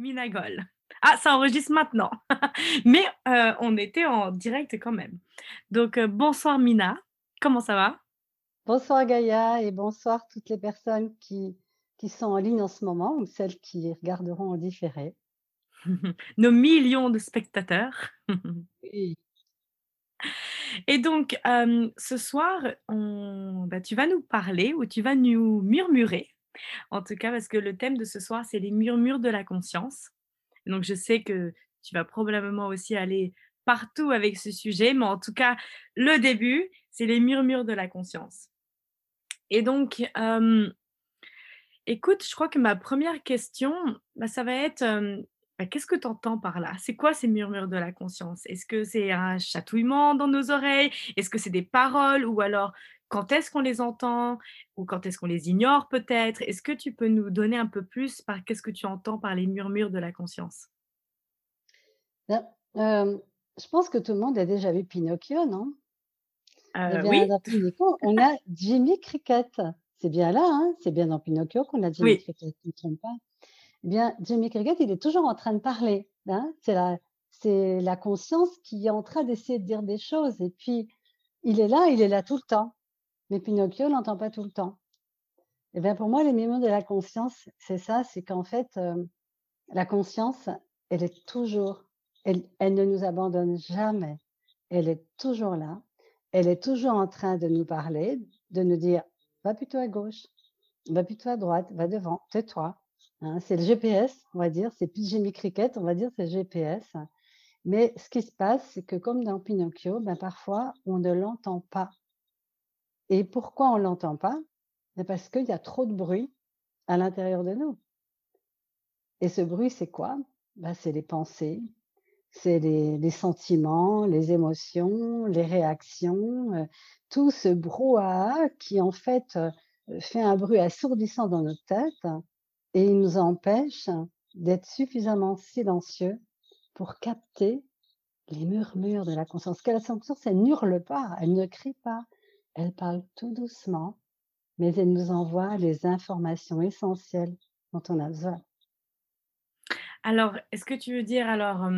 Minagol. Ah, ça enregistre maintenant. Mais heu, on était en direct quand même. Donc heu, bonsoir Mina, comment ça va? Bonsoir Gaïa et bonsoir toutes les personnes qui qui sont en ligne en ce moment ou celles qui regarderont en différé. Nos millions de spectateurs. Oui. Et donc hem, ce soir, on bah, tu vas nous parler ou tu vas nous murmurer, en tout cas parce que le thème de ce soir, c'est les murmures de la conscience. Donc je sais que tu vas probablement aussi aller partout avec ce sujet, mais en tout cas, le début, c'est les murmures de la conscience. Et donc, écoute, je crois que ma première question, bah, ça va être, bah, qu'est-ce que tu entends par là? C'est quoi ces murmures de la conscience? Est-ce que c'est un chatouillement dans nos oreilles? Est-ce que c'est des paroles? Ou alors, quand est-ce qu'on les entend? Ou quand est-ce qu'on les ignore peut-être? Est-ce que tu peux nous donner un peu plus par qu'est-ce que tu entends par les murmures de la conscience? Ben, hem, je pense que tout le monde a déjà vu Pinocchio, non? Eh Heu, bien, oui, dans Pinocchio, on a Jimmy Cricket. C'est bien là, hein? C'est bien dans Pinocchio qu'on a Jimmy oui. Cricket, ne me trompe pas? Eh bien, Jimmy Cricket, il est toujours en train de parler, hein? C'est la c'est la conscience qui est en train d'essayer de dire des choses et puis il est là, il est là tout le temps. Mais Pinocchio l'entend pas tout le temps. Et bien, pour moi, les mémoires de la conscience, c'est ça, c'est qu'en fait, hem, la conscience, elle est toujours elle elle ne nous abandonne jamais. Elle est toujours là. Elle est toujours en train de nous parler, de nous dire: «Va plutôt à gauche, va plutôt à droite, va devant, tais-toi». Hein, c'est le GPS, on va dire, c'est plus Jimmy Cricket, on va dire, c'est le GPS. Mais ce qui se passe, c'est que comme dans Pinocchio, ben, parfois, on ne l'entend pas. Et pourquoi on ne l'entend pas? Ben, parce qu'il y a trop de bruit à l'intérieur de nous. Et ce bruit, c'est quoi? Ben, c'est les pensées, c'est les sentiments, les émotions, les réactions, heu, tout ce brouhaha qui en fait, heu, fait un bruit assourdissant dans notre tête et il nous empêche d'être suffisamment silencieux pour capter les murmures de la conscience. Que la conscience, elle n'hurle pas, elle ne crie pas, elle parle tout doucement, mais elle nous envoie les informations essentielles dont on a besoin. Alors, est-ce que tu veux dire alors,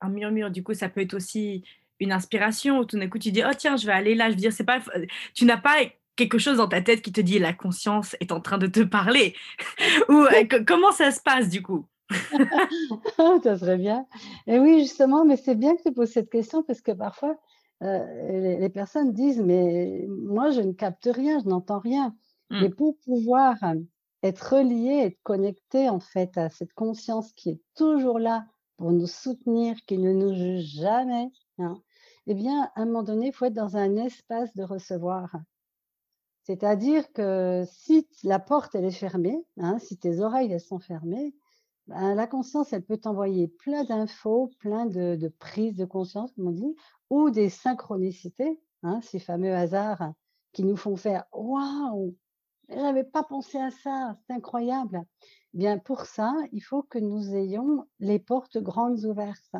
un murmure, du coup, ça peut être aussi une inspiration où tout d'un coup tu dis: «Oh tiens, je vais aller là». Je veux dire, c'est pas tu n'as pas quelque chose dans ta tête qui te dit: «La conscience est en train de te parler» ou comment ça se passe du coup? Ça serait bien. Et oui, justement, mais c'est bien que tu poses cette question parce que parfois, les les personnes disent: «Mais moi, je ne capte rien, je n'entends rien». Mmh. Mais pour pouvoir, hem, être relié, être connecté, en fait, à cette conscience qui est toujours là pour nous soutenir, qui ne nous juge jamais, hein, eh bien, à un moment donné, il faut être dans un espace de recevoir. C'est-à-dire que si la porte, elle est fermée, hein, si tes oreilles, elles sont fermées, ben, la conscience, elle peut t'envoyer plein d'infos, plein de de prises de conscience, comme on dit, ou des synchronicités, hein, ces fameux hasards qui nous font faire: «Waouh! J'avais pas pensé à ça, c'est incroyable!» bien, pour ça, il faut que nous ayons les portes grandes ouvertes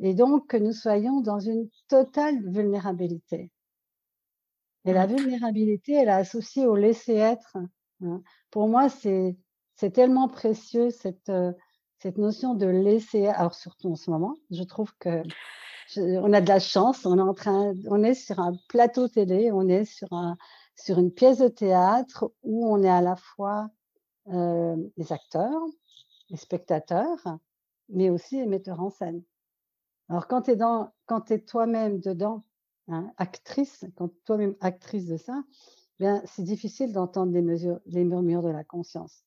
et donc que nous soyons dans une totale vulnérabilité et la Mmh. vulnérabilité, elle est associée au laisser-être, hein. Pour moi, c'est c'est tellement précieux cette, heu, cette notion de laisser alors surtout en ce moment, je trouve que on a de la chance, on est en train on est sur un plateau télé, on est sur un sur une pièce de théâtre où on est à la fois, heu, les acteurs, les spectateurs, mais aussi les metteurs en scène. Alors quand tu es dans quand tu es toi-même dedans, hein, actrice, quand toi-même actrice de ça, bien, c'est difficile d'entendre les murmures de la conscience.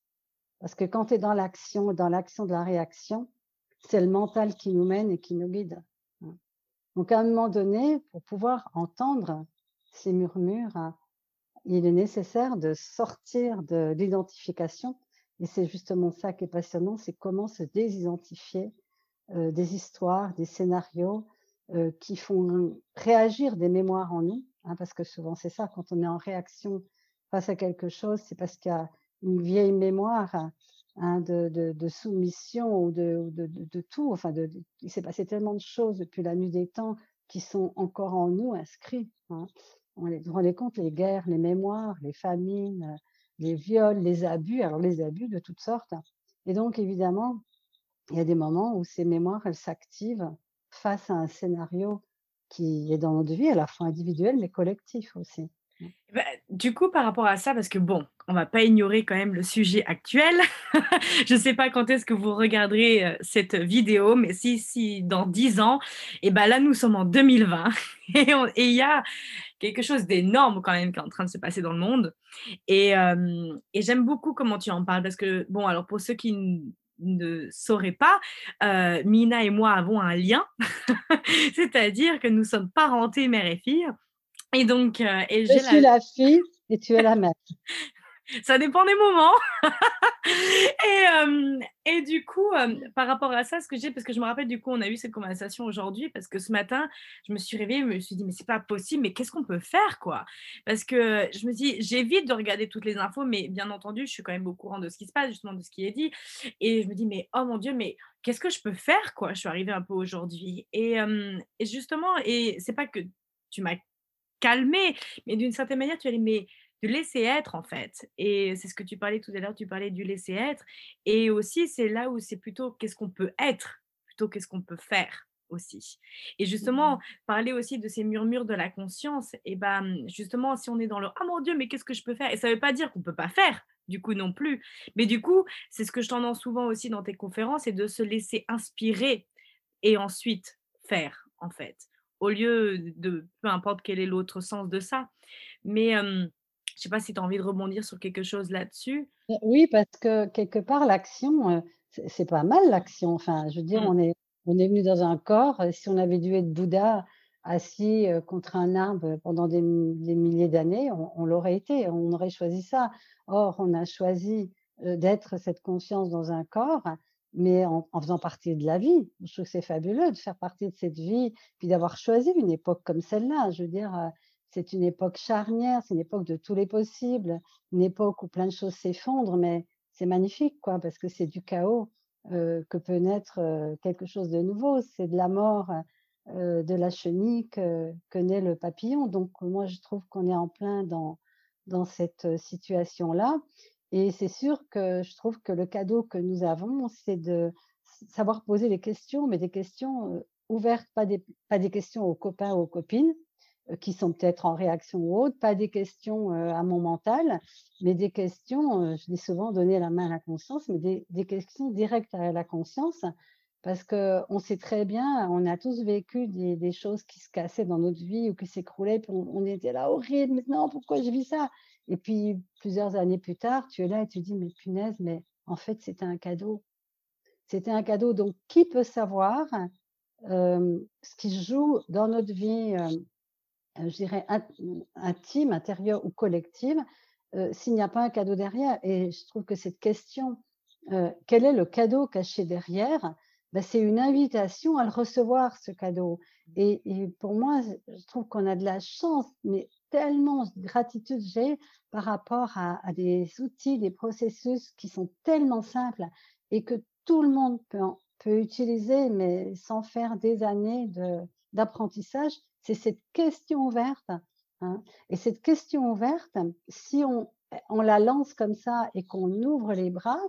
Parce que quand tu es dans l'action dans l'action de la réaction, c'est le mental qui nous mène et qui nous guide, hein. Donc à un moment donné, pour pouvoir entendre ces murmures, il est nécessaire de sortir de l'identification. Et c'est justement ça qui est passionnant, c'est comment se désidentifier, heu, des histoires, des scénarios, heu, qui font réagir des mémoires en nous, hein, parce que souvent c'est ça, quand on est en réaction face à quelque chose, c'est parce qu'il y a une vieille mémoire, hein, de de soumission ou de de tout, enfin il s'est passé tellement de choses depuis la nuit des temps qui sont encore en nous inscrits, hein. On les vous rendez compte, les guerres, les mémoires, les famines, les viols, les abus, alors les abus de toutes sortes et donc évidemment il y a des moments où ces mémoires, elles s'activent face à un scénario qui est dans notre vie, à la fois individuel, mais collectif aussi. Du coup, par rapport à ça, parce que bon, on va pas ignorer quand même le sujet actuel. Je sais pas quand est-ce que vous regarderez, heu, cette vidéo, mais si si dans 10 ans et bah, là, nous sommes en 2020 et il y a quelque chose d'énorme quand même qui est en train de se passer dans le monde. Et et j'aime beaucoup comment tu en parles parce que bon, alors pour ceux qui ne sauraient pas, heu, Mina et moi avons un lien, c'est-à-dire que nous sommes parentés mère et fille et donc heu et Je suis la la fille et tu es la mère. Ça dépend des moments et hem et du coup, hem, par rapport à ça, ce que j'ai parce que je me rappelle du coup, on a eu cette conversation aujourd'hui parce que ce matin, je me suis réveillée, je me suis dit: «Mais c'est pas possible, mais qu'est-ce qu'on peut faire, quoi?» parce que je me dis j'évite de regarder toutes les infos, mais bien entendu, je suis quand même au courant de ce qui se passe, justement de ce qui est dit et je me dis: «Mais oh mon Dieu, mais qu'est-ce que je peux faire, quoi?» je suis arrivée un peu aujourd'hui et et justement et c'est pas que tu m'as calmée, mais d'une certaine manière, tu as dit: «Mais de laisser être en fait» et c'est ce que tu parlais tout à l'heure, tu parlais du laisser être. Et aussi c'est là où c'est plutôt qu'est-ce qu'on peut être, plutôt qu'est-ce qu'on peut faire aussi. Et Mmh. justement, parler aussi de ces murmures de la conscience et bah, mmh, justement si on est dans le: «Ah mon Dieu, mais qu'est-ce que je peux faire?» et ça veut pas dire qu'on peut pas faire, du coup non plus, mais du coup, c'est ce que je t'entends souvent aussi dans tes conférences, c'est de se laisser inspirer et ensuite faire, en fait, au lieu de peu importe quel est l'autre sens de ça, mais hem, je sais pas si tu as envie de rebondir sur quelque chose là-dessus? Heu, oui, parce que quelque part l'action, c'est pas mal l'action. Enfin, je veux dire, Mmh. on est on est venu dans un corps, si on avait dû être Bouddha assis, contre un arbre pendant des milliers d'années, on on l'aurait été, on aurait choisi ça. Or, on a choisi, d'être cette conscience dans un corps, mais en faisant partie de la vie. Je trouve que c'est fabuleux de faire partie de cette vie, puis d'avoir choisi une époque comme celle-là. Je veux dire, heu, c'est une époque charnière, c'est une époque de tous les possibles. Une époque où plein de choses s'effondrent, mais c'est magnifique quoi, parce que c'est du chaos, heu, que peut naître, heu, quelque chose de nouveau. C'est de la mort, de la chenille que que naît le papillon. Donc moi, je trouve qu'on est en plein dans dans cette, situation-là et c'est sûr que je trouve que le cadeau que nous avons, c'est de savoir poser les questions, mais des questions, ouvertes, pas des questions aux copains ou aux copines, qui sont peut-être en réaction ou autre, pas des questions, à mon mental, mais des questions, je dis souvent: «Donner la main à la conscience», mais des questions directes à la conscience. Parce qu'on sait très bien, on a tous vécu des choses qui se cassaient dans notre vie ou qui s'écroulaient, puis on on était là: «Horrible, mais non, pourquoi je vis ça?» Et puis plusieurs années plus tard, tu es là et tu dis: «Mais punaise, mais en fait, c'était un cadeau». C'était un cadeau, donc qui peut savoir, hem, ce qui se joue dans notre vie, heu, je dirais int intime, intérieure ou collective, heu, s'il n'y a pas un cadeau derrière? Et je trouve que cette question, quel est le cadeau caché derrière? Bah, c'est une invitation à le recevoir ce cadeau et et pour moi, je trouve qu'on a de la chance, mais tellement de gratitude j'ai par rapport à des outils, des processus qui sont tellement simples et que tout le monde peut peut utiliser, mais sans faire des années d'apprentissage. C'est cette question ouverte, hein et cette question ouverte, si on on la lance comme ça et qu'on ouvre les bras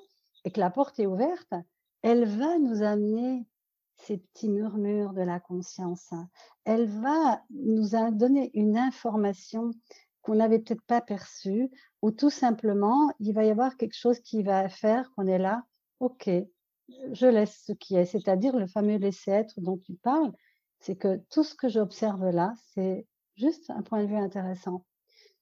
et que la porte est ouverte, elle va nous amener ces petits murmures de la conscience. Elle va nous donner une information qu'on n'avait peut-être pas perçue ou tout simplement, il va y avoir quelque chose qui va faire qu'on est là: «OK, je laisse ce qui est». C'est-à-dire le fameux laisser être dont tu parles, c'est que tout ce que j'observe là, c'est juste un point de vue intéressant.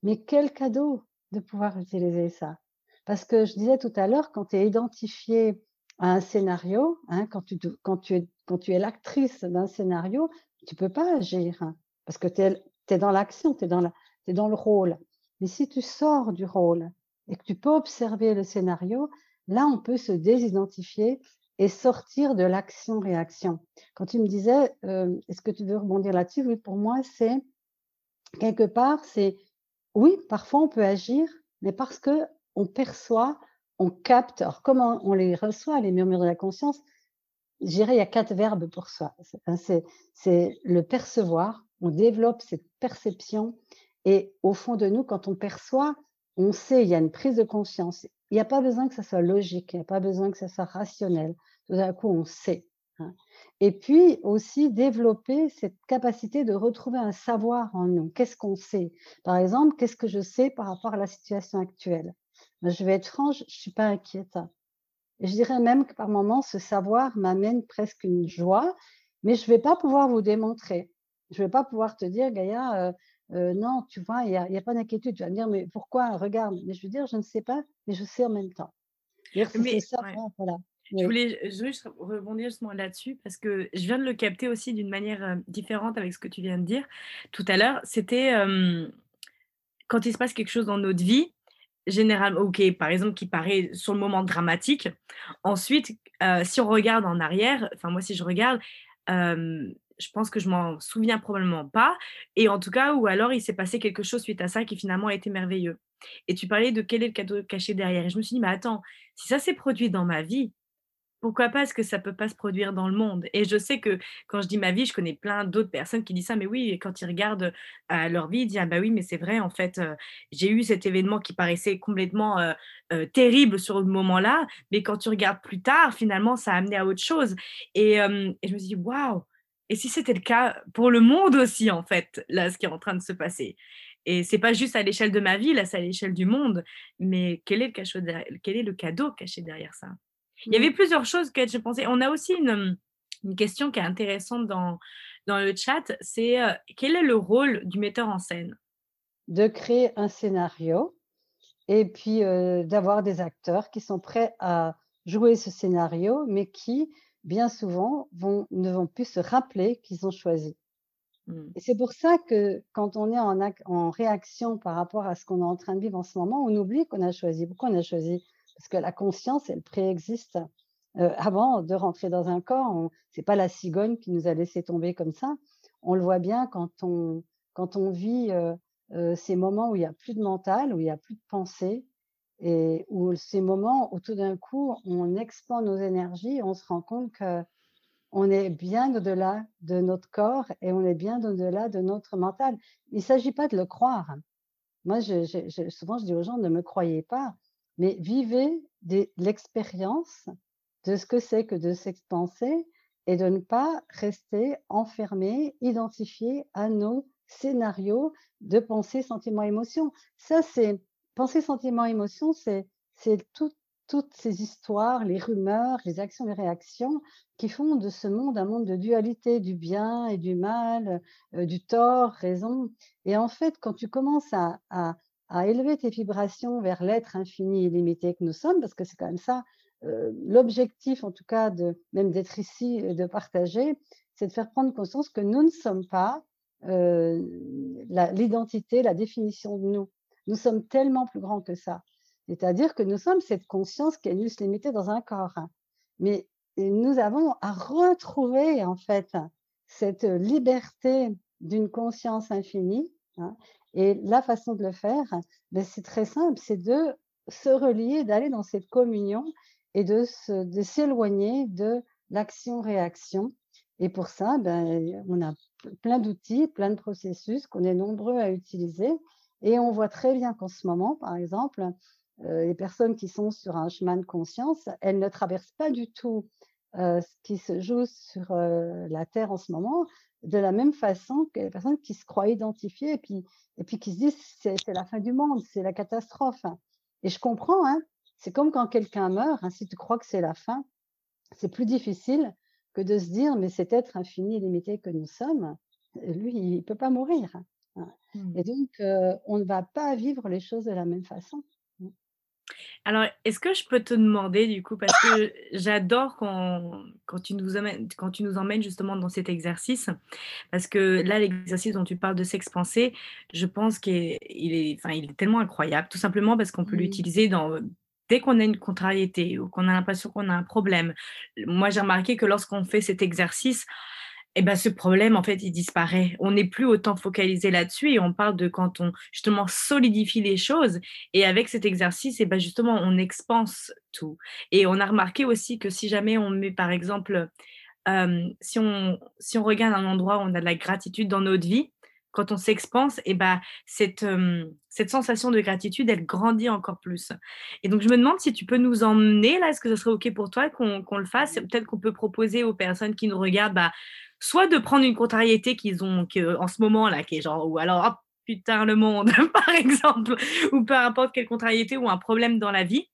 Mais quel cadeau de pouvoir utiliser ça! Parce que je disais tout à l'heure, quand tu es identifiée à un scénario, hein, quand tu quand tu es quand tu es l'actrice d'un scénario, tu peux pas agir, hein, parce que tu es dans l'action, tu es dans le rôle. Mais si tu sors du rôle et que tu peux observer le scénario, là, on peut se désidentifier et sortir de l'action-réaction. Quand tu me disais, hem: «Est-ce que tu veux rebondir là-dessus?» oui, pour moi, c'est quelque part, c'est oui, parfois on peut agir, mais parce qu'on perçoit, on capte. Alors comment on les reçoit, les murmures de la conscience? Je il y a 4 verbes pour ça. C'est enfin, c'est le percevoir, on développe cette perception et au fond de nous, quand on perçoit, on sait, il y a une prise de conscience. Il n'y a pas besoin que ça soit logique, il n'y a pas besoin que ça soit rationnel. Tout d'un coup, on sait. hein. Et puis aussi développer cette capacité de retrouver un savoir en nous. Qu'est-ce qu'on sait? Par exemple, qu'est-ce que je sais par rapport à la situation actuelle? Je vais être franche, je ne suis pas inquiète. Je dirais même que par moments, ce savoir m'amène presque une joie, mais je ne vais pas pouvoir vous démontrer. Je ne vais pas pouvoir te dire, Gaïa, euh, euh, non, tu vois, il n'y a, pas d'inquiétude. Tu vas me dire, mais pourquoi? Regarde. Mais je veux dire, je ne sais pas, mais je sais en même temps. Ouais. voilà. Je voulais juste rebondir justement là-dessus parce que je viens de le capter aussi d'une manière, heu, différente avec ce que tu viens de dire tout à l'heure. C'était, quand il se passe quelque chose dans notre vie, généralement OK, par exemple, qui paraît sur le moment dramatique. Ensuite, heu, si on regarde en arrière, enfin moi si je regarde, je pense que je m'en souviens probablement pas. Et en tout cas ou alors il s'est passé quelque chose suite à ça qui finalement a été merveilleux. Et tu parlais de quel est le cadeau caché derrière. Et je me suis dit: «Mais attends, si ça s'est produit dans ma vie, pourquoi pas? Est-ce que ça peut pas se produire dans le monde? Et je sais que quand je dis ma vie, je connais plein d'autres personnes qui disent ça, mais oui, quand ils regardent, leur vie, ils disent: «Ah bah oui, mais c'est vrai en fait, j'ai eu cet événement qui paraissait complètement, terrible sur le moment-là, mais quand tu regardes plus tard, finalement, ça a amené à autre chose» et et je me suis dit: «Waouh! Et si c'était le cas pour le monde aussi en fait, là, ce qui est en train de se passer?» et c'est pas juste à l'échelle de ma vie, là, c'est à l'échelle du monde, mais quel est le cadeau caché derrière ça? Il y avait plusieurs choses auxquelles j'ai pensé. On a aussi une, question qui est intéressante dans dans le chat, c'est, quel est le rôle du metteur en scène? De créer un scénario et puis euh, d'avoir des acteurs qui sont prêts à jouer ce scénario, mais qui, bien souvent, vont, ne vont plus se rappeler qu'ils ont choisi. Mmh. Et c'est pour ça que quand on est en, en réaction par rapport à ce qu'on est en train de vivre en ce moment, on oublie qu'on a choisi. Pourquoi on a choisi Parce que la conscience, elle préexiste. Euh, avant de rentrer dans un corps, on- c'est pas la cigogne qui nous a laissé tomber comme ça. On le voit bien quand on, quand on vit euh, euh, ces moments où il n'y a plus de mental, où il n'y a plus de pensée, et où ces moments où tout d'un coup, on expand nos énergies, on se rend compte que on est bien au-delà de notre corps et on est bien au-delà de notre mental. Il ne s'agit pas de le croire. Moi, je- souvent, je dis aux gens, ne me croyez pas, mais vivez l'expérience de ce que c'est que de s'expanser et de ne pas rester enfermé, identifié à nos scénarios de pensée, sentiments, émotions. Ça, c'est pensée, sentiments, émotions, c'est tout- toutes ces histoires, les rumeurs, les actions, les réactions qui font de ce monde un monde de dualité, du bien et du mal, euh, du tort, raison. Et en fait, quand tu commences à- à élever tes vibrations vers l'être infini et illimité que nous sommes, parce que c'est quand même ça, euh, l'objectif en tout cas de même d'être ici et de partager, c'est de faire prendre conscience que nous ne sommes pas euh, l'identité, la définition de nous. Nous sommes tellement plus grands que ça. C'est-à-dire que nous sommes cette conscience qui est juste limitée dans un corps. Mais nous avons à retrouver en fait cette liberté d'une conscience infinie. hein. Et la façon de le faire, ben, c'est très simple, c'est de se relier, d'aller dans cette communion et de se- de s'éloigner de l'action-réaction. Et pour ça, ben, on a plein d'outils, plein de processus qu'on est nombreux à utiliser. Et on voit très bien qu'en ce moment, par exemple, euh, les personnes qui sont sur un chemin de conscience, elles ne traversent pas du tout euh, ce qui se joue sur euh, la Terre en ce moment, de la même façon que les personnes qui se croient identifiées et puis, et puis qui se disent c'est la fin du monde, c'est la catastrophe. Et je comprends, hein, c'est comme quand quelqu'un meurt, hein, si tu crois que c'est la fin, c'est plus difficile que de se dire mais cet être infini et limité que nous sommes, lui, il ne peut pas mourir. hein. Et Mmh. donc, euh, on ne va pas vivre les choses de la même façon. Alors, est-ce que je peux te demander du coup, parce que j'adore quand quand tu nous emmènes quand tu nous emmènes justement dans cet exercice, parce que là, l'exercice dont tu parles de s'expanser, je pense qu'il est il est enfin, il est tellement incroyable, tout simplement parce qu'on peut l'utiliser dans dès qu'on a une contrariété ou qu'on a l'impression qu'on a un problème. Moi, j'ai remarqué que lorsqu'on fait cet exercice, et ben, ce problème, en fait, il disparaît. On n'est plus autant focalisé là-dessus et on parle de quand on justement solidifie les choses et avec cet exercice, et ben, justement, on expanse tout et on a remarqué aussi que si jamais on met, par exemple, Hem, si on si on regarde un endroit où on a de la gratitude dans notre vie, quand on s'expanse et bah, cette, hem, cette sensation de gratitude, elle grandit encore plus et donc je me demande si tu peux nous emmener là, est-ce que ce serait OK pour toi qu'on le fasse? Peut-être qu'on peut proposer aux personnes qui nous regardent, bah, soit de prendre une contrariété qu'ils ont en ce moment là, qui est genre ou alors: «Oh putain le monde», par exemple, ou peu importe quelle contrariété ou un problème dans la vie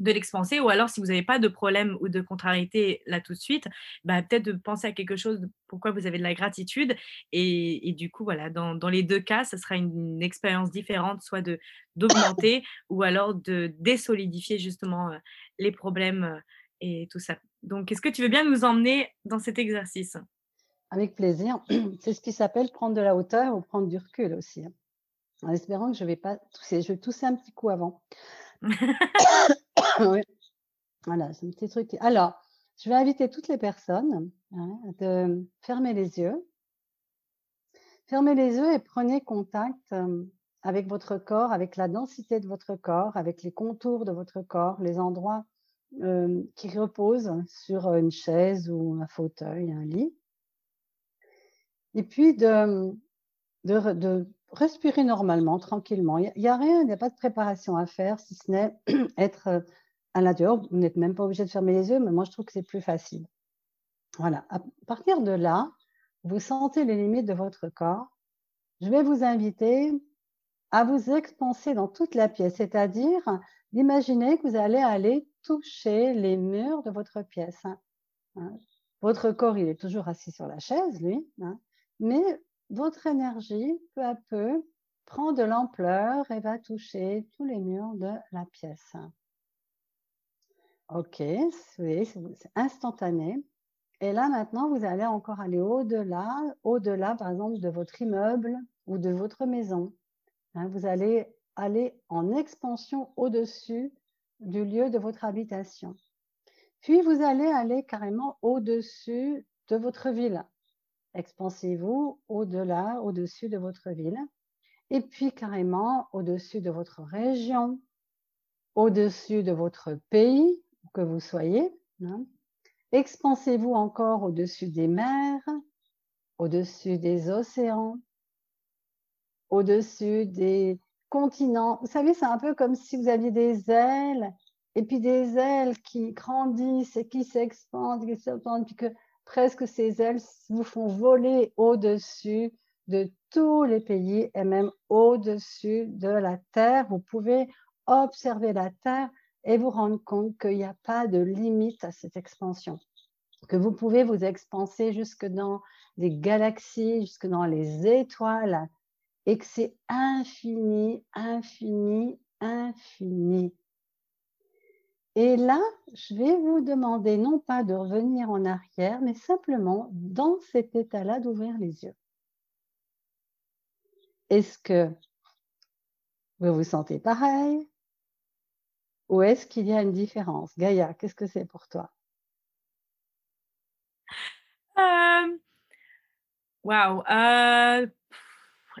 de l'expanser ou alors si vous n'avez pas de problème ou de contrariété là tout de suite, bah, peut-être de penser à quelque chose pourquoi vous avez de la gratitude et et du coup voilà, dans dans les 2 cas, ça sera une expérience différente, soit de d'augmenter ou alors de désolidifier justement, heu, les problèmes, heu et tout ça. Donc est-ce que tu veux bien nous emmener dans cet exercice? Avec plaisir. C'est ce qui s'appelle prendre de la hauteur ou prendre du recul aussi, hein, en espérant que je vais pas tousser. Je vais tousser un petit coup avant. Voilà, c'est un petit truc. Alors, je vais inviter toutes les personnes, hein, de fermer les yeux. Fermez les yeux et prenez contact, avec votre corps, avec la densité de votre corps, avec les contours de votre corps, les endroits, qui reposent sur, une chaise ou un fauteuil, un lit. Et puis de, de re de respirer normalement, tranquillement. Il y a a rien, il y a pas de préparation à faire si ce n'est être, à l'intérieur. Vous n'êtes même pas obligé de fermer les yeux, mais moi je trouve que c'est plus facile. Voilà, à partir de là, vous sentez les limites de votre corps. Je vais vous inviter à vous expanser dans toute la pièce, c'est-à-dire d'imaginer que vous allez aller toucher les murs de votre pièce, hein, hein? Votre corps, il est toujours assis sur la chaise, lui, hein, mais votre énergie, peu à peu, prend de l'ampleur et va toucher tous les murs de la pièce. OK, c'est instantané et là, maintenant, vous allez encore aller au-delà, au-delà, par exemple, de votre immeuble ou de votre maison, hein. Vous allez aller en expansion au-dessus du lieu de votre habitation. Puis vous allez aller carrément au-dessus de votre ville. Expansez-vous au-delà, au-dessus de votre ville et puis carrément au-dessus de votre région, au-dessus de votre pays, que vous soyez, hein. Expansez-vous encore au-dessus des mers, au-dessus des océans, au-dessus des continents. Vous savez, c'est un peu comme si vous aviez des ailes et puis des ailes qui grandissent et qui s'expandent, qui s'expandent, puis que presque ces ailes vous font voler au-dessus de tous les pays et même au-dessus de la terre. Vous pouvez observer la terre et vous rendre compte qu'il n'y a pas de limite à cette expansion, que vous pouvez vous expanser jusque dans les galaxies, jusque dans les étoiles et que c'est infini, infini, infini. Et là, je vais vous demander non pas de revenir en arrière, mais simplement dans cet état-là d'ouvrir les yeux. Est-ce que vous vous sentez pareil? Ou est-ce qu'il y a une différence? Gaïa, qu'est-ce que c'est pour toi? Waouh, heu,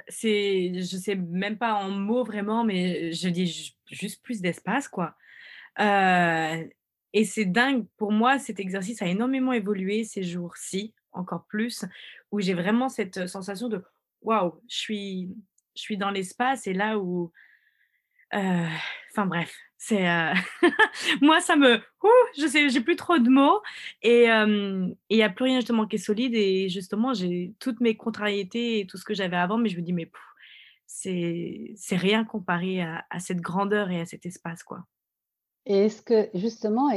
c'est je sais même pas en mots vraiment, mais je dis ju juste plus d'espace, quoi. Et c'est dingue pour moi, cet exercice a énormément évolué ces jours-ci, encore plus, où j'ai vraiment cette sensation de: «Waouh, je suis je suis dans l'espace» et là où enfin bref, c'est, heu, moi ça me ouh, je sais j'ai plus trop de mots et il y a plus rien justement qui est solide et justement j'ai toutes mes contrariétés et tout ce que j'avais avant, mais je me dis: «Mais c'est c'est rien comparé à cette grandeur et à cet espace, quoi». Et est-ce que justement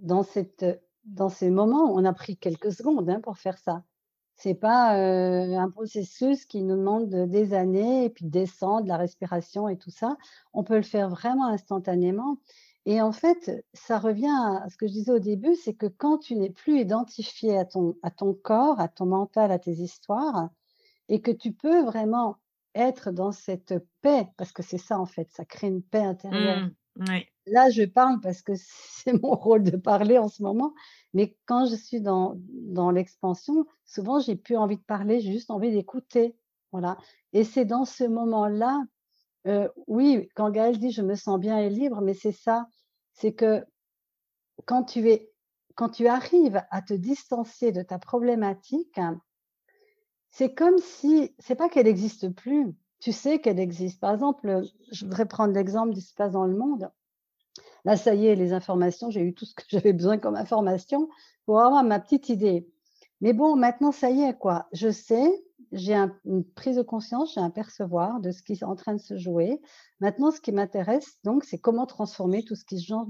dans cette, dans ces moments, on a pris quelques secondes, hein, pour faire ça? C'est pas, un processus qui nous demande de des années et puis descendre, la respiration et tout ça. On peut le faire vraiment instantanément et en fait, ça revient à ce que je disais au début, c'est que quand tu n'es plus identifié à ton à ton corps, à ton mental, à tes histoires et que tu peux vraiment être dans cette paix, parce que c'est ça en fait, ça crée une paix intérieure. Mmh, Là, je parle parce que c'est mon rôle de parler en ce moment, mais quand je suis dans l'expansion, souvent j'ai plus envie de parler, j'ai juste envie d'écouter, voilà. Et c'est dans ce moment-là, heu, oui, quand Gaëlle dit: «Je me sens bien et libre», mais c'est ça, c'est que quand tu quand tu arrives à te distancier de ta problématique, c'est comme si c'est pas qu'elle n'existe plus, tu sais qu'elle existe. Par exemple, je voudrais prendre l'exemple se passe dans le monde. Là, ça y est, les informations, j'ai eu tout ce que j'avais besoin comme information pour avoir ma petite idée. Mais bon, maintenant, ça y est, quoi. Je sais, j'ai une prise de conscience, j'ai un percevoir de ce qui est en train de se jouer. Maintenant, ce qui m'intéresse, donc, c'est comment transformer tout ce qui se joue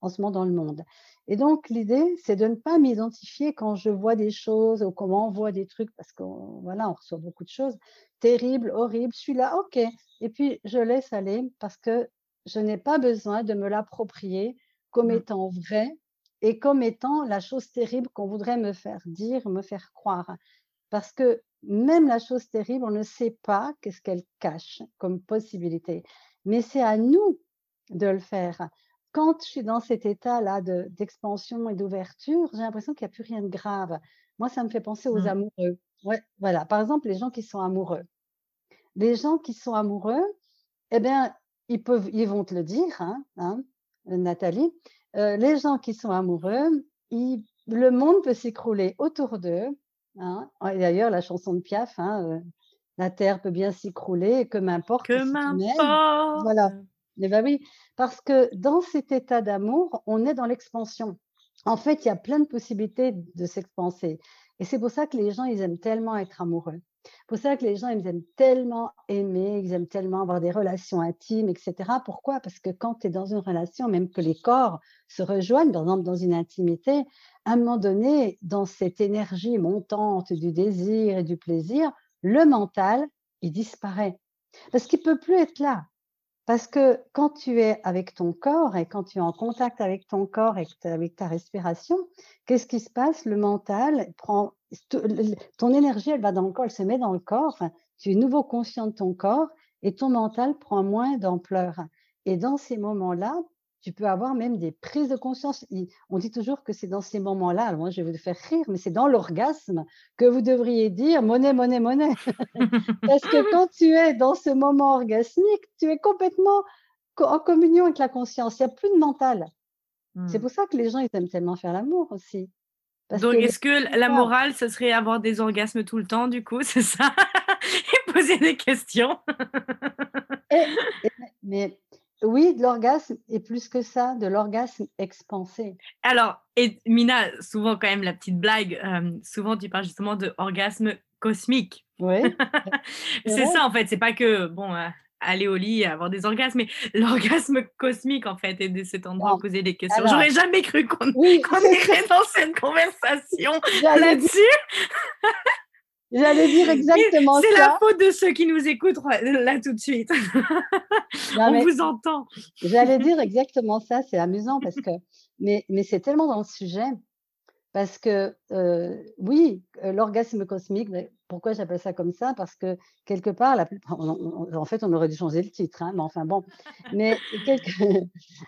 en ce moment dans le monde. Et donc, l'idée, c'est de ne pas m'identifier quand je vois des choses ou comment on voit des trucs, parce qu'on voilà, on reçoit beaucoup de choses terribles, horribles. Je suis là, OK. Et puis, je laisse aller parce que je n'ai pas besoin de me l'approprier comme mmh. étant vrai et comme étant la chose terrible qu'on voudrait me faire dire, me faire croire. Parce que même la chose terrible, on ne sait pas qu'est-ce qu'elle cache comme possibilité. Mais c'est à nous de le faire. Quand je suis dans cet état-là d'expansion et d'ouverture, j'ai l'impression qu'il n'y a plus rien de grave. Moi, ça me fait penser aux mmh. amoureux. Ouais, voilà. Par exemple, les gens qui sont amoureux. Les gens qui sont amoureux, eh bien, ils, peuvent, ils vont te le dire, hein, hein Nathalie. Euh, les gens qui sont amoureux, le monde peut s'écrouler autour d'eux Hein. d'ailleurs, la chanson de Piaf, euh, la terre peut bien s'écrouler, que m'importe. Que m'importe. Voilà. Mais bah oui, parce que dans cet état d'amour, on est dans l'expansion. En fait, il y a plein de possibilités de s'expanser. Et c'est pour ça que les gens, ils aiment tellement être amoureux. C'est pour ça que les gens, ils aiment tellement aimer, ils aiment tellement avoir des relations intimes, etc. Pourquoi? Parce que quand tu es dans une relation, même que les corps se rejoignent, par exemple dans une intimité, à un moment donné, dans cette énergie montante du désir et du plaisir, le mental, il disparaît. Parce qu'il ne peut plus être là. Parce que quand tu es avec ton corps et quand tu es en contact avec ton corps et avec ta respiration, qu'est-ce qui se passe? Le mental prend ton énergie, elle va dans le corps, elle se met dans le corps. tu es nouveau conscient de ton corps et ton mental prend moins d'ampleur. Et dans ces moments-là, tu peux avoir même des prises de conscience. On dit toujours que c'est dans ces moments-là, moi je vais vous faire rire, mais c'est dans l'orgasme que vous devriez dire monnaie, monnaie, monnaie. Parce que quand tu es dans ce moment orgasmique, tu es complètement en communion avec la conscience. Il n'y a plus de mental. C'est mmh. pour ça que les gens, ils aiment tellement faire l'amour aussi. Donc, est-ce que la morale, ce serait avoir des orgasmes tout le temps, du coup, c'est ça? Et poser des questions Mais oui, de l'orgasme et plus que ça, de l'orgasme expansé. Alors, et Mina, souvent quand même la petite blague, euh, souvent tu parles justement de orgasme cosmique. Oui. c'est ça en fait, c'est pas que bon, euh, aller au lit, avoir des orgasmes, mais l'orgasme cosmique en fait, et de cet endroit poser des questions. J'aurais jamais cru qu'on irait dans cette conversation là-dessus. J'allais dire exactement ça. C'est la faute de ceux qui nous écoutent là tout de suite. On vous entend. J'allais dire exactement ça. C'est amusant parce que, mais, mais c'est tellement dans le sujet. Parce que, euh, oui, euh, l'orgasme cosmique, pourquoi j'appelle ça comme ça? Parce que quelque part, la en fait, on aurait dû changer le titre, hein, mais enfin bon. Mais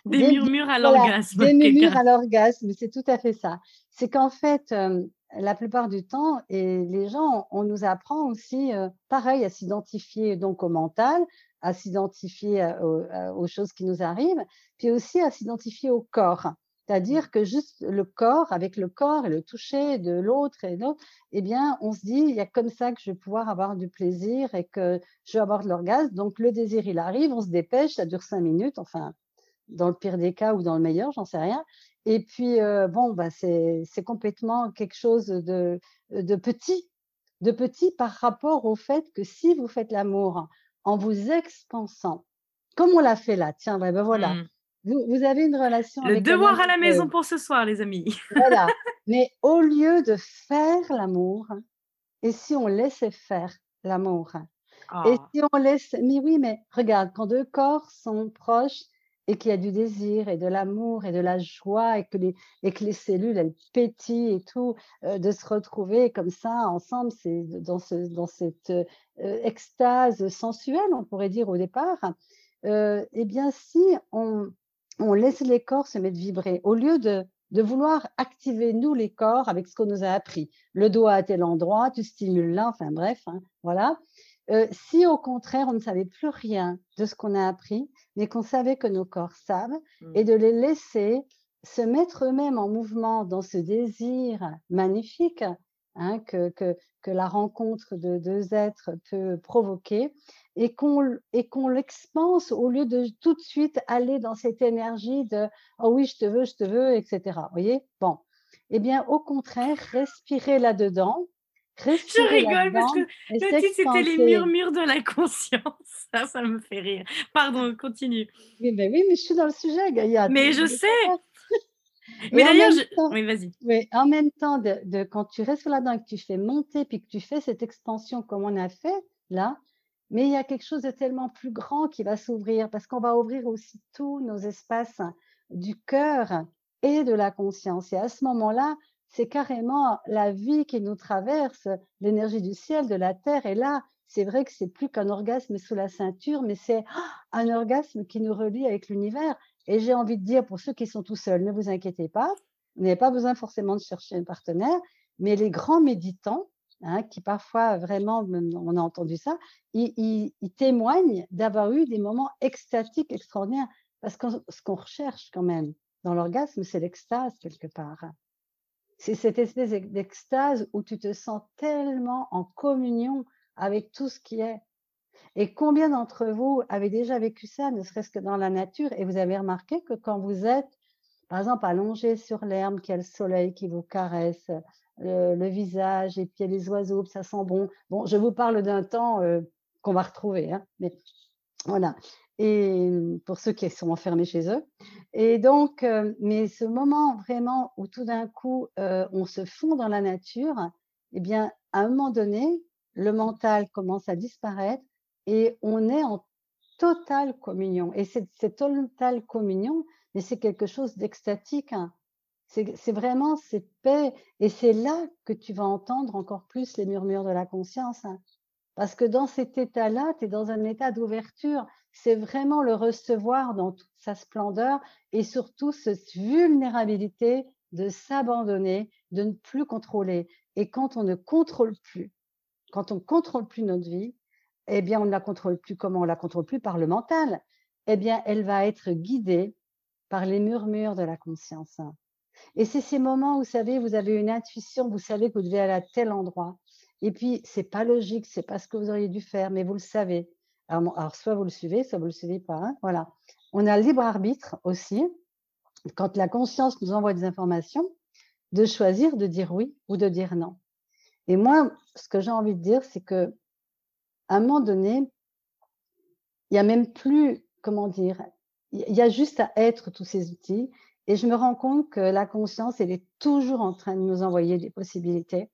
des, murmures à l'orgasme. des murmures à l'orgasme, c'est tout à fait ça. C'est qu'en fait, euh, la plupart du temps, et les gens, on nous apprend aussi, euh, pareil, à s'identifier donc au mental, à s'identifier euh, aux, choses qui nous arrivent, puis aussi à s'identifier au corps. C'est-à-dire que juste le corps, avec le corps et le toucher de l'autre et l'autre, eh bien, on se dit, il y a comme ça que je vais pouvoir avoir du plaisir et que je vais avoir de l'orgasme. Donc, le désir, il arrive, on se dépêche, ça dure cinq minutes, enfin, dans le pire des cas ou dans le meilleur, j'en sais rien. Et puis, euh, bon, bah, c'est complètement quelque chose de, de petit, de petit par rapport au fait que si vous faites l'amour en vous expansant, comme on l'a fait là, tiens, ben, ben voilà, mmh. vous, avez une relation. Le devoir à la maison pour ce soir, les amis. voilà. Mais au lieu de faire l'amour, et si on laissait faire l'amour, et ah. si on laisse, mais oui, mais regarde, quand deux corps sont proches, et qu'il y a du désir et de l'amour et de la joie et que les, cellules, elles pétillent et tout, euh, de se retrouver comme ça ensemble, dans, ce, dans cette euh, extase sensuelle, on pourrait dire au départ, euh, eh bien, si on, laisse les corps se mettre vibrer, au lieu de, de vouloir activer, nous, les corps, avec ce qu'on nous a appris, le doigt à tel endroit, tu stimules là, enfin bref, hein, voilà, euh, si au contraire, on ne savait plus rien de ce qu'on a appris, mais qu'on savait que nos corps savent, mmh. et de les laisser se mettre eux-mêmes en mouvement dans ce désir magnifique, hein, que, que, que la rencontre de deux êtres peut provoquer et qu'on et qu'on l'expanse au lieu de tout de suite aller dans cette énergie de oh oui je te veux je te veux etc vous voyez? Bon eh bien au contraire respirer là-dedans je rigole parce que le titre c'était les murmures de la conscience. Ça, ça me fait rire. Pardon, continue. oui ben oui mais je suis dans le sujet Gaïa Mais je sais! Mais d'ailleurs, même je temps oui, vas-y. oui en même temps de de quand tu restes là-dedans et que tu fais monter puis que tu fais cette expansion comme on a fait là, mais il y a quelque chose de tellement plus grand qui va s'ouvrir parce qu'on va ouvrir aussi tous nos espaces du cœur et de la conscience et à ce moment-là, c'est carrément la vie qui nous traverse, l'énergie du ciel, de la terre. Et là, c'est vrai que c'est plus qu'un orgasme sous la ceinture, mais c'est un orgasme qui nous relie avec l'univers. Et j'ai envie de dire pour ceux qui sont tout seuls, ne vous inquiétez pas, vous n'avez pas besoin forcément de chercher un partenaire, mais les grands méditants, hein, qui parfois vraiment, on a entendu ça, ils témoignent d'avoir eu des moments extatiques extraordinaires. Parce que ce qu'on recherche quand même dans l'orgasme, c'est l'extase quelque part. C'est cette espèce d'ex d'extase où tu te sens tellement en communion avec tout ce qui est et combien d'entre vous avez déjà vécu ça, ne serait-ce que dans la nature et vous avez remarqué que quand vous êtes, par exemple, allongé sur l'herbe, qu'il y a le soleil qui vous caresse, le visage et puis les oiseaux, ça sent bon. Bon, je vous parle d'un temps, heu, qu'on va retrouver, hein, mais voilà et mmh, pour ceux qui sont enfermés chez eux et donc heu, mais ce moment vraiment où tout d'un coup, heu, on se fond dans la nature et bien, à un moment donné, le mental commence à disparaître et on est en totale communion et cette totale communion, c'est quelque chose d'extatique, hein. C'est vraiment cette paix et c'est là que tu vas entendre encore plus les murmures de la conscience, hein. Parce que dans cet état-là, tu es dans un état d'ouverture. C'est vraiment le recevoir dans toute sa splendeur et surtout cette vulnérabilité de s'abandonner, de ne plus contrôler et quand on ne contrôle plus, quand on contrôle plus notre vie, eh bien, on ne la contrôle plus comment? On la contrôle plus par le mental. Eh bien, elle va être guidée par les murmures de la conscience et c'est ces moments où, vous savez, vous avez une intuition, vous savez que vous devez aller à tel endroit et puis c'est pas logique, c'est pas ce que vous auriez dû faire, mais vous le savez. Alors bon, alors soit vous le suivez, soit vous le suivez pas, hein, voilà. On a le libre arbitre aussi, quand la conscience nous envoie des informations, de choisir de dire oui ou de dire non et moi, ce que j'ai envie de dire, c'est qu'à un moment donné il y a même plus, comment dire? Il y a juste à être tous ces outils et je me rends compte que la conscience, elle est toujours en train de nous envoyer des possibilités.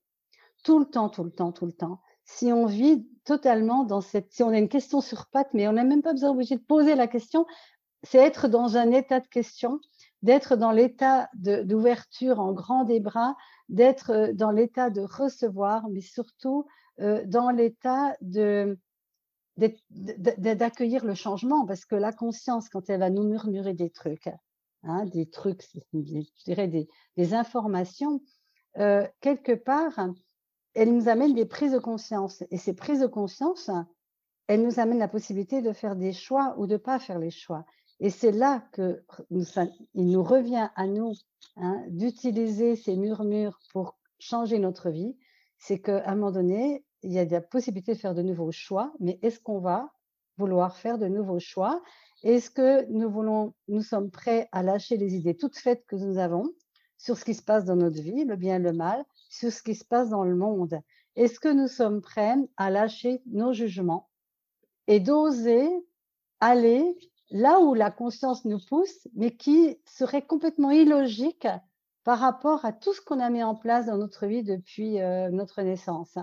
Tout le temps, tout le temps, tout le temps. Si on vit totalement dans cette si on a une question sur pattes, mais on n'a même pas besoin obligé de poser la question, c'est être dans un état de question, d'être dans l'état d'ouverture en grand des bras, d'être, heu, dans l'état de recevoir, mais surtout, heu, dans l'état de d'accueillir le changement parce que la conscience, quand elle va nous murmurer des trucs, hein, des trucs, je dirais des informations, heu, quelque part, elle nous amène des prises de conscience et ces prises de conscience, elles nous amènent la possibilité de faire des choix ou de pas faire les choix et c'est là que nous ça il nous revient à nous, hein, d'utiliser ces murmures pour changer notre vie. C'est qu'à un moment donné, il y a la possibilité de faire de nouveaux choix, mais est-ce qu'on va vouloir faire de nouveaux choix? Est-ce que nous voulons nous sommes prêts à lâcher les idées toutes faites que nous avons sur ce qui se passe dans notre vie, le bien et le mal, sur ce qui se passe dans le monde? Est-ce que nous sommes prêts à lâcher nos jugements et d'oser aller là où la conscience nous pousse, mais qui serait complètement illogique par rapport à tout ce qu'on a mis en place dans notre vie depuis, heu, notre naissance?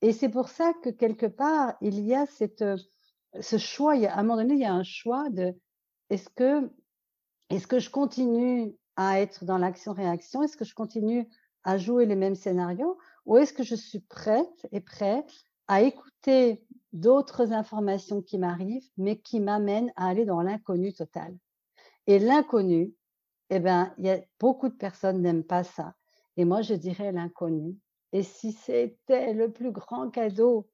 Et c'est pour ça que quelque part, il y a cette, heu, ce choix, à un moment donné, il y a un choix de est-ce que est-ce que je continue à être dans l'action-réaction? Est-ce que je continue à jouer les mêmes scénarios? Ou est-ce que je suis prête et prêt à écouter d'autres informations qui m'arrivent, mais qui m'amènent à aller dans l'inconnu total? Et l'inconnu, et ben, il y a beaucoup de personnes n'aiment pas ça et moi je dirais l'inconnu et si c'était le plus grand cadeau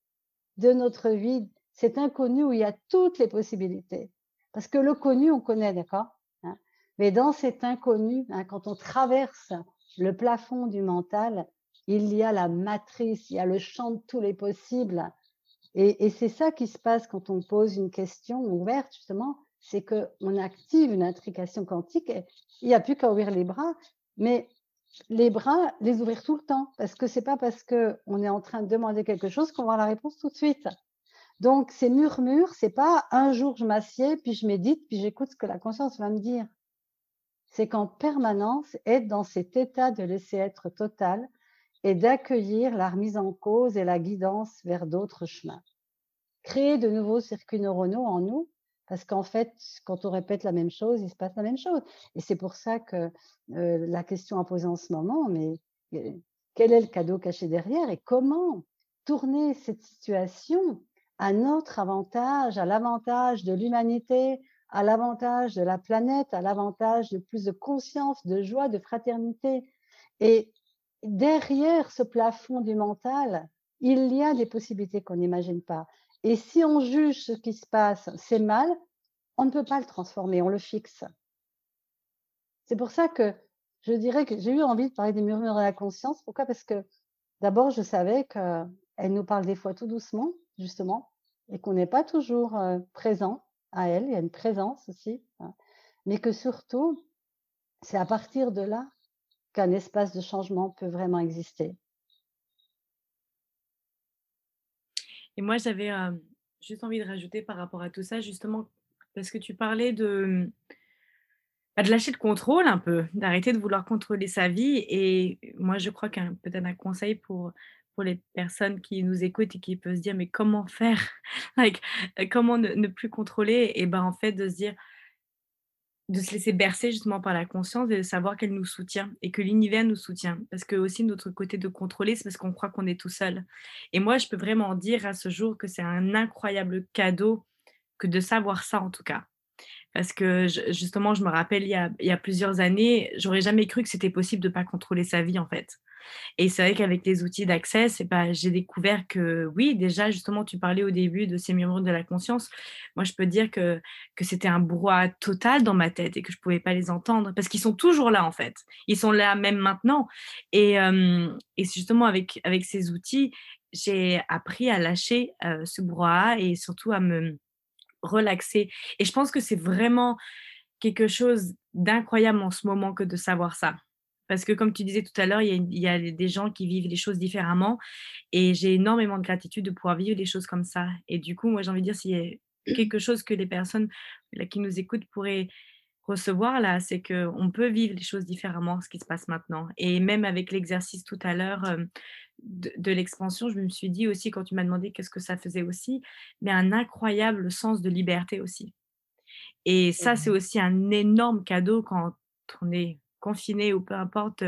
de notre vie, cet inconnu où il y a toutes les possibilités. Parce que le connu, on connaît, d'accord? Hein, mais dans cet inconnu, hein, quand on traverse le plafond du mental, il y a la matrice, il y a le champ de tous les possibles. Et, c'est ça qui se passe quand on pose une question ouverte, justement, c'est qu'on active une intrication quantique et il n'y a plus qu'à ouvrir les bras. Mais les bras, les ouvrir tout le temps, parce que c'est pas parce qu'on est en train de demander quelque chose qu'on va la réponse tout de suite. Donc, ces murmures, c'est pas un jour je m'assieds, puis je médite, puis j'écoute ce que la conscience va me dire. C'est qu'en permanence, être dans cet état de laisser être total et d'accueillir la remise en cause et la guidance vers d'autres chemins. Créer de nouveaux circuits neuronaux en nous, parce qu'en fait, quand on répète la même chose, il se passe la même chose. Et c'est pour ça que la question à poser en ce moment, mais quel est le cadeau caché derrière et comment tourner cette situation à notre avantage, à l'avantage de l'humanité, à l'avantage de la planète, à l'avantage de plus de conscience, de joie, de fraternité. Et derrière ce plafond du mental, il y a des possibilités qu'on n'imagine pas. Et si on juge ce qui se passe, c'est mal, on ne peut pas le transformer, on le fixe. C'est pour ça que je dirais que j'ai eu envie de parler des murmures de la conscience. Pourquoi? Parce que d'abord, je savais qu'elle nous parle des fois tout doucement, justement, et qu'on n'est pas toujours euh, présent à elle. Il y a une présence aussi, hein, mais que surtout, c'est à partir de là qu'un espace de changement peut vraiment exister. Et moi, j'avais juste envie de rajouter par rapport à tout ça, justement, parce que tu parlais de, bah, de lâcher le contrôle un peu, d'arrêter de vouloir contrôler sa vie. Et moi, je crois qu'un peut-être un conseil pour, les personnes qui nous écoutent et qui peuvent se dire, mais comment faire? Like, Comment ne, ne, plus contrôler? Et ben en fait, de se dire, de se laisser bercer justement par la conscience et de savoir qu'elle nous soutient et que l'univers nous soutient. Parce que aussi notre côté de contrôler, c'est parce qu'on croit qu'on est tout seul. Et moi, je peux vraiment dire à ce jour que c'est un incroyable cadeau que de savoir ça en tout cas. Parce que justement, je me rappelle, il y a, plusieurs années, j'aurais jamais cru que c'était possible de ne pas contrôler sa vie en fait. Et c'est vrai qu'avec les outils d'accès, j'ai découvert que oui, déjà, justement, tu parlais au début de ces murmures de la conscience. Moi, je peux dire que, que c'était un brouhaha total dans ma tête et que je ne pouvais pas les entendre parce qu'ils sont toujours là, en fait. Ils sont là même maintenant. Et, et justement, avec, avec ces outils, j'ai appris à lâcher ce brouhaha et surtout à me relaxer. Et je pense que c'est vraiment quelque chose d'incroyable en ce moment que de savoir ça. Parce que comme tu disais tout à l'heure, il, y a des gens qui vivent les choses différemment et j'ai énormément de gratitude de pouvoir vivre les choses comme ça. Et du coup, moi, j'ai envie de dire, s'il y a quelque chose que les personnes là, qui nous écoutent pourraient recevoir là, c'est qu'on peut vivre les choses différemment, ce qui se passe maintenant. Et même avec l'exercice tout à l'heure de, de l'expansion, je me suis dit aussi, quand tu m'as demandé qu'est-ce que ça faisait aussi, mais un incroyable sens de liberté aussi. Et ça, c'est aussi un énorme cadeau quand on est confiné ou peu importe,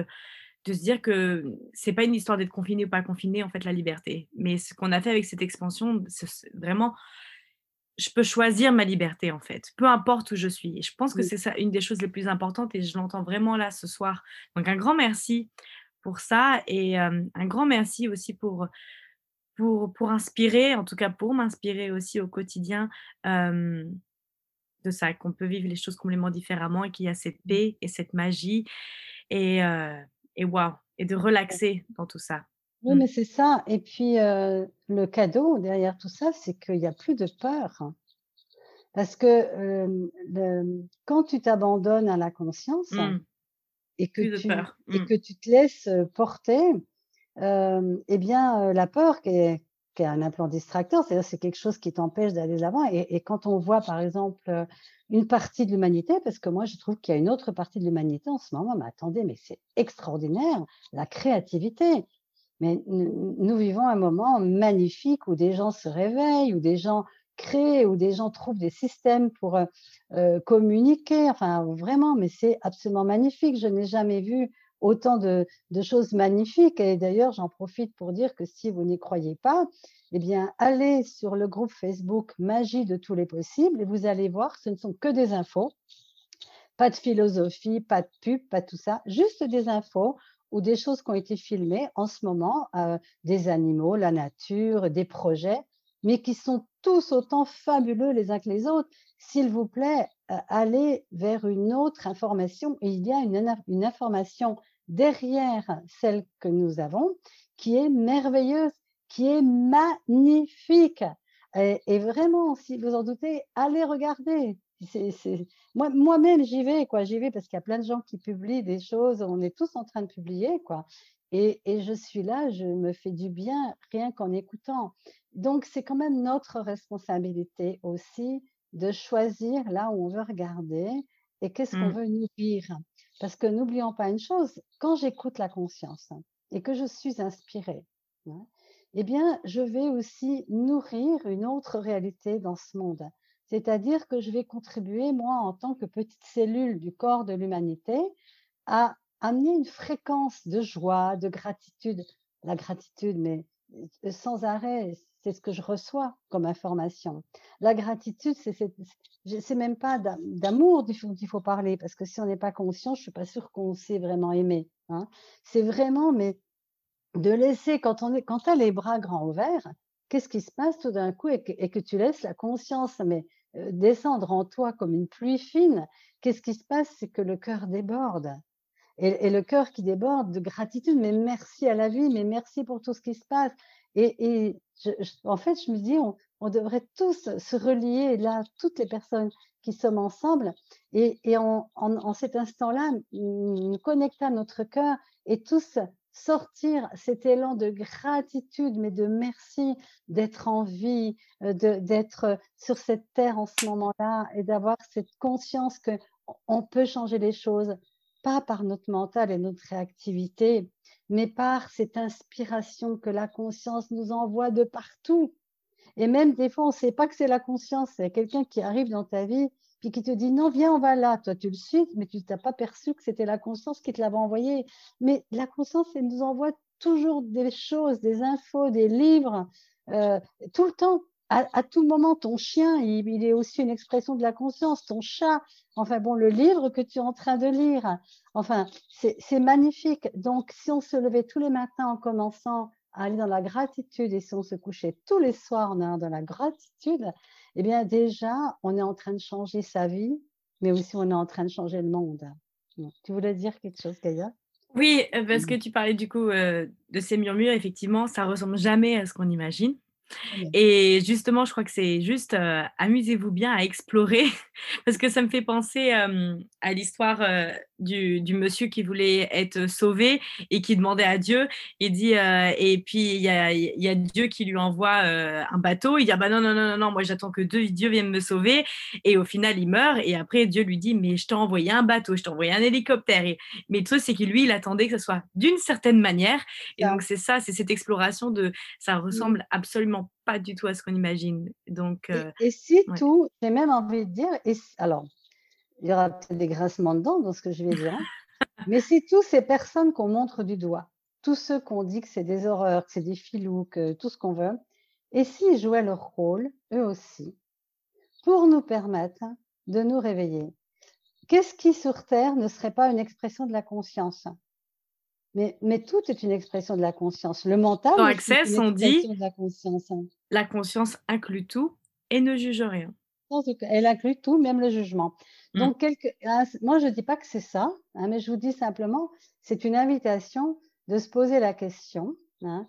de se dire que c'est pas une histoire d'être confiné ou pas confiné, en fait, la liberté. Mais ce qu'on a fait avec cette expansion, c'est vraiment, je peux choisir ma liberté, en fait, peu importe où je suis. Et je pense que c'est ça une des choses les plus importantes et je l'entends vraiment là ce soir. Donc un grand merci pour ça et un grand merci aussi pour, pour, pour inspirer, en tout cas pour m'inspirer aussi au quotidien de ça, qu'on peut vivre les choses complètement différemment et qu'il y a cette mmh. paix et cette magie et, euh, et waouh, et de relaxer dans tout ça. Oui, mmh. mais c'est ça. Et puis, euh, le cadeau derrière tout ça, c'est qu'il n'y a plus de peur. Parce que le, quand tu t'abandonnes à la conscience mmh. et, que tu, et que tu te laisses porter, eh bien, la peur qui est, qui est un implant distracteur, c'est-à-dire c'est quelque chose qui t'empêche d'aller de l'avant. Et, quand on voit, par exemple, une partie de l'humanité, parce que moi, je trouve qu'il y a une autre partie de l'humanité en ce moment, mais attendez, mais c'est extraordinaire, la créativité. Mais nous, vivons un moment magnifique où des gens se réveillent, où des gens créent, où des gens trouvent des systèmes pour communiquer. Enfin, vraiment, mais c'est absolument magnifique. Je n'ai jamais vu autant de, choses magnifiques. Et d'ailleurs, j'en profite pour dire que si vous n'y croyez pas, eh bien, allez sur le groupe Facebook Magie de tous les possibles et vous allez voir, ce ne sont que des infos. Pas de philosophie, pas de pub, pas tout ça, juste des infos ou des choses qui ont été filmées en ce moment, euh, des animaux, la nature, des projets, mais qui sont tous autant fabuleux les uns que les autres. S'il vous plaît, euh, allez vers une autre information. il y a une, une information derrière celle que nous avons, qui est merveilleuse, qui est magnifique. Et, vraiment, si vous en doutez, allez regarder. Moi, moi-même, j'y vais, quoi. J'y vais parce qu'il y a plein de gens qui publient des choses. On est tous en train de publier, quoi. Et, et je suis là, je me fais du bien rien qu'en écoutant. Donc, c'est quand même notre responsabilité aussi de choisir là où on veut regarder et qu'est-ce qu'on mmh. veut nourrir. Parce que n'oublions pas une chose, quand j'écoute la conscience et que je suis inspirée, hein, eh bien, je vais aussi nourrir une autre réalité dans ce monde. C'est-à-dire que je vais contribuer, moi, en tant que petite cellule du corps de l'humanité, à amener une fréquence de joie, de gratitude. La gratitude, mais euh, sans arrêt, c'est ce que je reçois comme information. La gratitude, c'est même pas d'amour dont il faut parler, parce que si on n'est pas conscient, je suis pas sûre qu'on sait vraiment aimer. Hein. C'est vraiment, mais de laisser, quand on est, quand as les bras grands ouverts, qu'est-ce qui se passe tout d'un coup et que, tu laisses la conscience mais descendre en toi comme une pluie fine, qu'est-ce qui se passe? C'est que le cœur déborde. Et, le cœur qui déborde de gratitude, mais merci à la vie, mais merci pour tout ce qui se passe. Et, en fait, je me dis, on, devrait tous se relier, là, toutes les personnes qui sommes ensemble, et, en, en, cet instant-là, nous connecter à notre cœur et tous sortir cet élan de gratitude, mais de merci d'être en vie, euh, d'être sur cette terre en ce moment-là et d'avoir cette conscience que on peut changer les choses, pas par notre mental et notre réactivité, mais par cette inspiration que la conscience nous envoie de partout. Et même des fois, on ne sait pas que c'est la conscience, c'est quelqu'un qui arrive dans ta vie puis qui te dit non, viens, on va là. Toi, tu le suis, mais tu t'as pas perçu que c'était la conscience qui te l'avait envoyé. Mais la conscience, elle nous envoie toujours des choses, des infos, des livres, euh, tout le temps. À, tout moment, ton chien, il, est aussi une expression de la conscience, ton chat, enfin bon, le livre que tu es en train de lire. Enfin, c'est magnifique. Donc, si on se levait tous les matins en commençant à aller dans la gratitude et si on se couchait tous les soirs en allant dans la gratitude, eh bien déjà, on est en train de changer sa vie, mais aussi on est en train de changer le monde. Tu voulais dire quelque chose, Gaïa? Oui, euh, parce que tu parlais du coup euh, de ces murmures, effectivement, ça ressemble jamais à ce qu'on imagine. Et justement, je crois que c'est juste euh, amusez-vous bien à explorer parce que ça me fait penser à l'histoire du, monsieur qui voulait être sauvé et qui demandait à Dieu. Il dit et puis il y a, Dieu qui lui envoie un bateau. Il dit ah bah non non non non non moi j'attends que Dieu, vienne me sauver et au final il meurt et après Dieu lui dit mais je t'ai envoyé un bateau, je t'ai envoyé un hélicoptère. Et, mais le truc c'est que lui il attendait que ce soit d'une certaine manière et donc c'est ça, c'est cette exploration de ça mmh. ressemble absolument pas du tout à ce qu'on imagine. Donc, et, si tout, j'ai même envie de dire, et, alors, il y aura peut-être des grincements dedans dans ce que je vais dire, hein, mais si tous ces personnes qu'on montre du doigt, tous ceux qu'on dit que c'est des horreurs, que c'est des filous, que tout ce qu'on veut, et s'ils jouaient leur rôle, eux aussi, pour nous permettre de nous réveiller. Qu'est-ce qui sur Terre ne serait pas une expression de la conscience? Mais, mais, tout est une expression de la conscience. Le mental Dans Access, on dit la conscience. Hein. La conscience inclut tout et ne juge rien. Elle inclut tout, même le jugement. Mmh. Donc, quelque, ah, moi, je ne dis pas que c'est ça, hein, mais je vous dis simplement, c'est une invitation de se poser la question. Hein,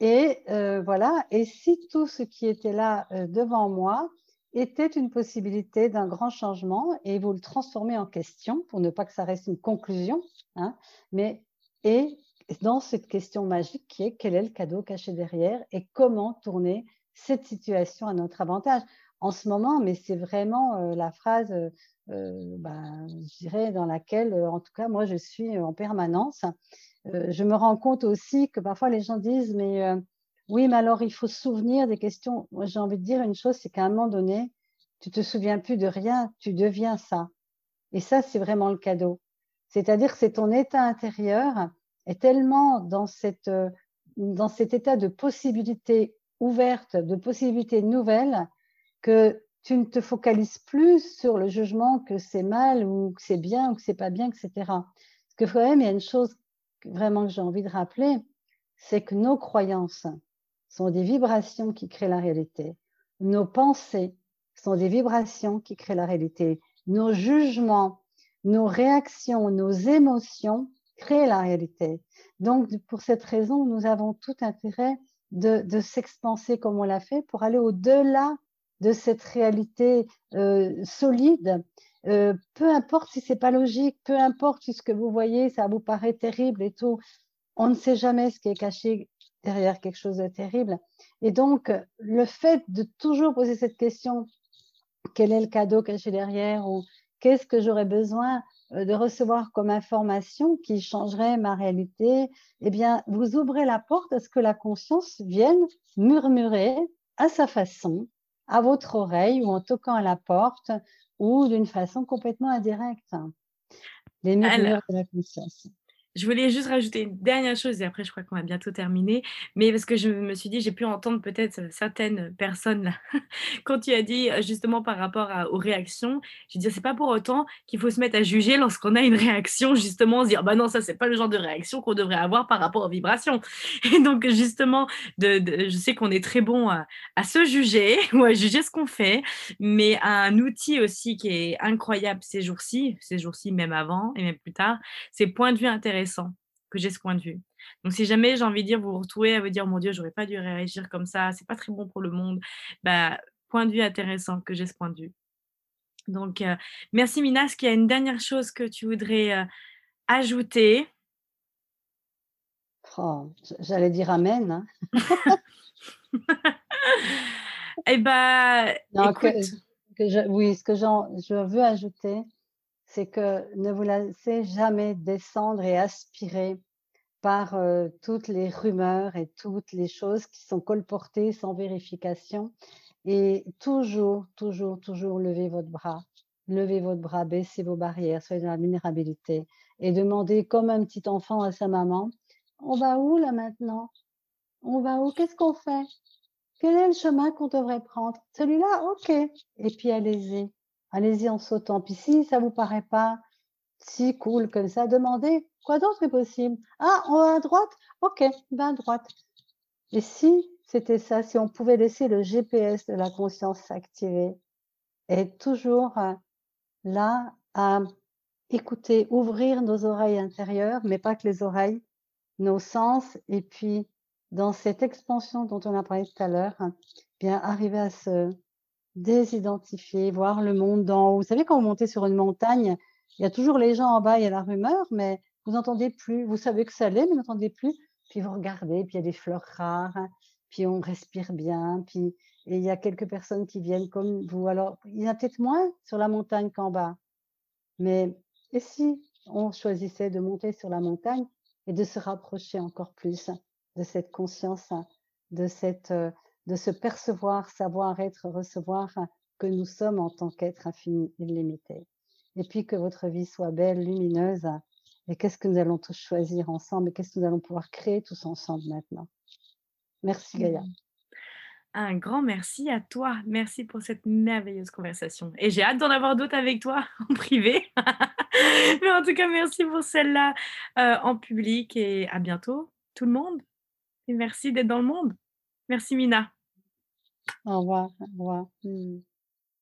et euh, voilà, et si tout ce qui était là euh, devant moi était une possibilité d'un grand changement et vous le transformez en question pour ne pas que ça reste une conclusion, hein, mais et dans cette question magique qui est quel est le cadeau caché derrière et comment tourner cette situation à notre avantage? En ce moment, mais c'est vraiment euh, la phrase, euh, euh, ben, je dirais, dans laquelle, en tout cas, moi, je suis en permanence. je me rends compte aussi que parfois les gens disent, mais oui, mais alors il faut se souvenir des questions. Moi, j'ai envie de dire une chose, c'est qu'à un moment donné, tu te souviens plus de rien, tu deviens ça. Et ça, c'est vraiment le cadeau. C'est-à-dire que c'est ton état intérieur est tellement dans, cette, dans cet état de possibilité ouverte, de possibilité nouvelle, que tu ne te focalises plus sur le jugement que c'est mal ou que c'est bien ou que c'est pas bien, etc. Parce que quand même, il y a une chose vraiment que j'ai envie de rappeler, c'est que nos croyances sont des vibrations qui créent la réalité. Nos pensées sont des vibrations qui créent la réalité. Nos jugements nos réactions, nos émotions crée la réalité. Donc, pour cette raison, nous avons tout intérêt de, de s'expanser comme on l'a fait pour aller au-delà de cette réalité euh, solide. Euh, peu importe si c'est pas logique, peu importe si ce que vous voyez, ça vous paraît terrible et tout, on ne sait jamais ce qui est caché derrière quelque chose de terrible. Et donc, le fait de toujours poser cette question, quel est le cadeau caché derrière ou qu'est-ce que j'aurais besoin euh, de recevoir comme information qui changerait ma réalité, eh bien, vous ouvrez la porte à ce que la conscience vienne murmurer à sa façon, à votre oreille ou en toquant à la porte ou d'une façon complètement indirecte. Les murmures de la conscience. Je voulais juste rajouter une dernière chose et après je crois qu'on va bientôt terminer. Mais parce que je me suis dit, j'ai pu entendre peut-être certaines personnes là, quand tu as dit justement par rapport aux réactions, je dire, c'est pas pour autant qu'il faut se mettre à juger lorsqu'on a une réaction, justement, se dire, bah non, ça c'est pas le genre de réaction qu'on devrait avoir par rapport aux vibrations. Et donc justement, de, je sais qu'on est très bon à, se juger ou à juger ce qu'on fait, mais un outil aussi qui est incroyable ces jours-ci, ces jours-ci même avant et même plus tard, c'est point de vue intéressant que j'ai ce point de vue. Donc si jamais j'ai envie de dire, vous vous retrouvez à vous dire: «Mon Dieu, j'aurais pas dû réagir comme ça, c'est pas très bon pour le monde», bah, point de vue intéressant que j'ai ce point de vue. Donc heu, merci Mina. Est-ce qu'il y a une dernière chose que tu voudrais, heu, ajouter? Oh, j'allais dire amen, hein. Et bah, écoute que je oui, ce que j'en je veux ajouter, c'est que ne vous laissez jamais descendre et aspirer par euh, toutes les rumeurs et toutes les choses qui sont colportées sans vérification. Et toujours, toujours, toujours levez votre bras. Levez votre bras, baissez vos barrières, soyez dans la vulnérabilité et demandez comme un petit enfant à sa maman, on va où là maintenant? On va où? Qu'est-ce qu'on fait? Quel est le chemin qu'on devrait prendre? Celui-là? Ok. Et puis allez-y. Allez-y en sautant. Puis si ça vous paraît pas si cool comme ça, demandez quoi d'autre est possible. Ah, on va à droite? Ok, ben à droite. Et si c'était ça, si on pouvait laisser le GPS de la conscience s'activer et toujours euh, là à écouter, ouvrir nos oreilles intérieures, mais pas que les oreilles, nos sens, et puis dans cette expansion dont on a parlé tout à l'heure, bien arriver à se Désidentifier, voir le monde d'en haut. Vous savez, quand vous montez sur une montagne, il y a toujours les gens en bas, il y a la rumeur, mais vous n'entendez plus. Vous savez que ça l'est, mais vous n'entendez plus. Puis vous regardez, puis il y a des fleurs rares, puis on respire bien, puis et il y a quelques personnes qui viennent comme vous. Alors, il y en a peut-être moins sur la montagne qu'en bas. Mais et si on choisissait de monter sur la montagne et de se rapprocher encore plus de cette conscience, de cette euh, de se percevoir, savoir être, recevoir que nous sommes en tant qu'être infini, illimité. Et puis que votre vie soit belle, lumineuse. Et qu'est-ce que nous allons tous choisir ensemble et qu'est-ce que nous allons pouvoir créer tous ensemble maintenant. Merci Gaïa. Mmh. Un grand merci à toi. Merci pour cette merveilleuse conversation. Et j'ai hâte d'en avoir d'autres avec toi en privé. Mais en tout cas, merci pour celle-là euh, en public et à bientôt, tout le monde. Et merci d'être dans le monde. Merci Mina. Au revoir, au revoir. Mmh.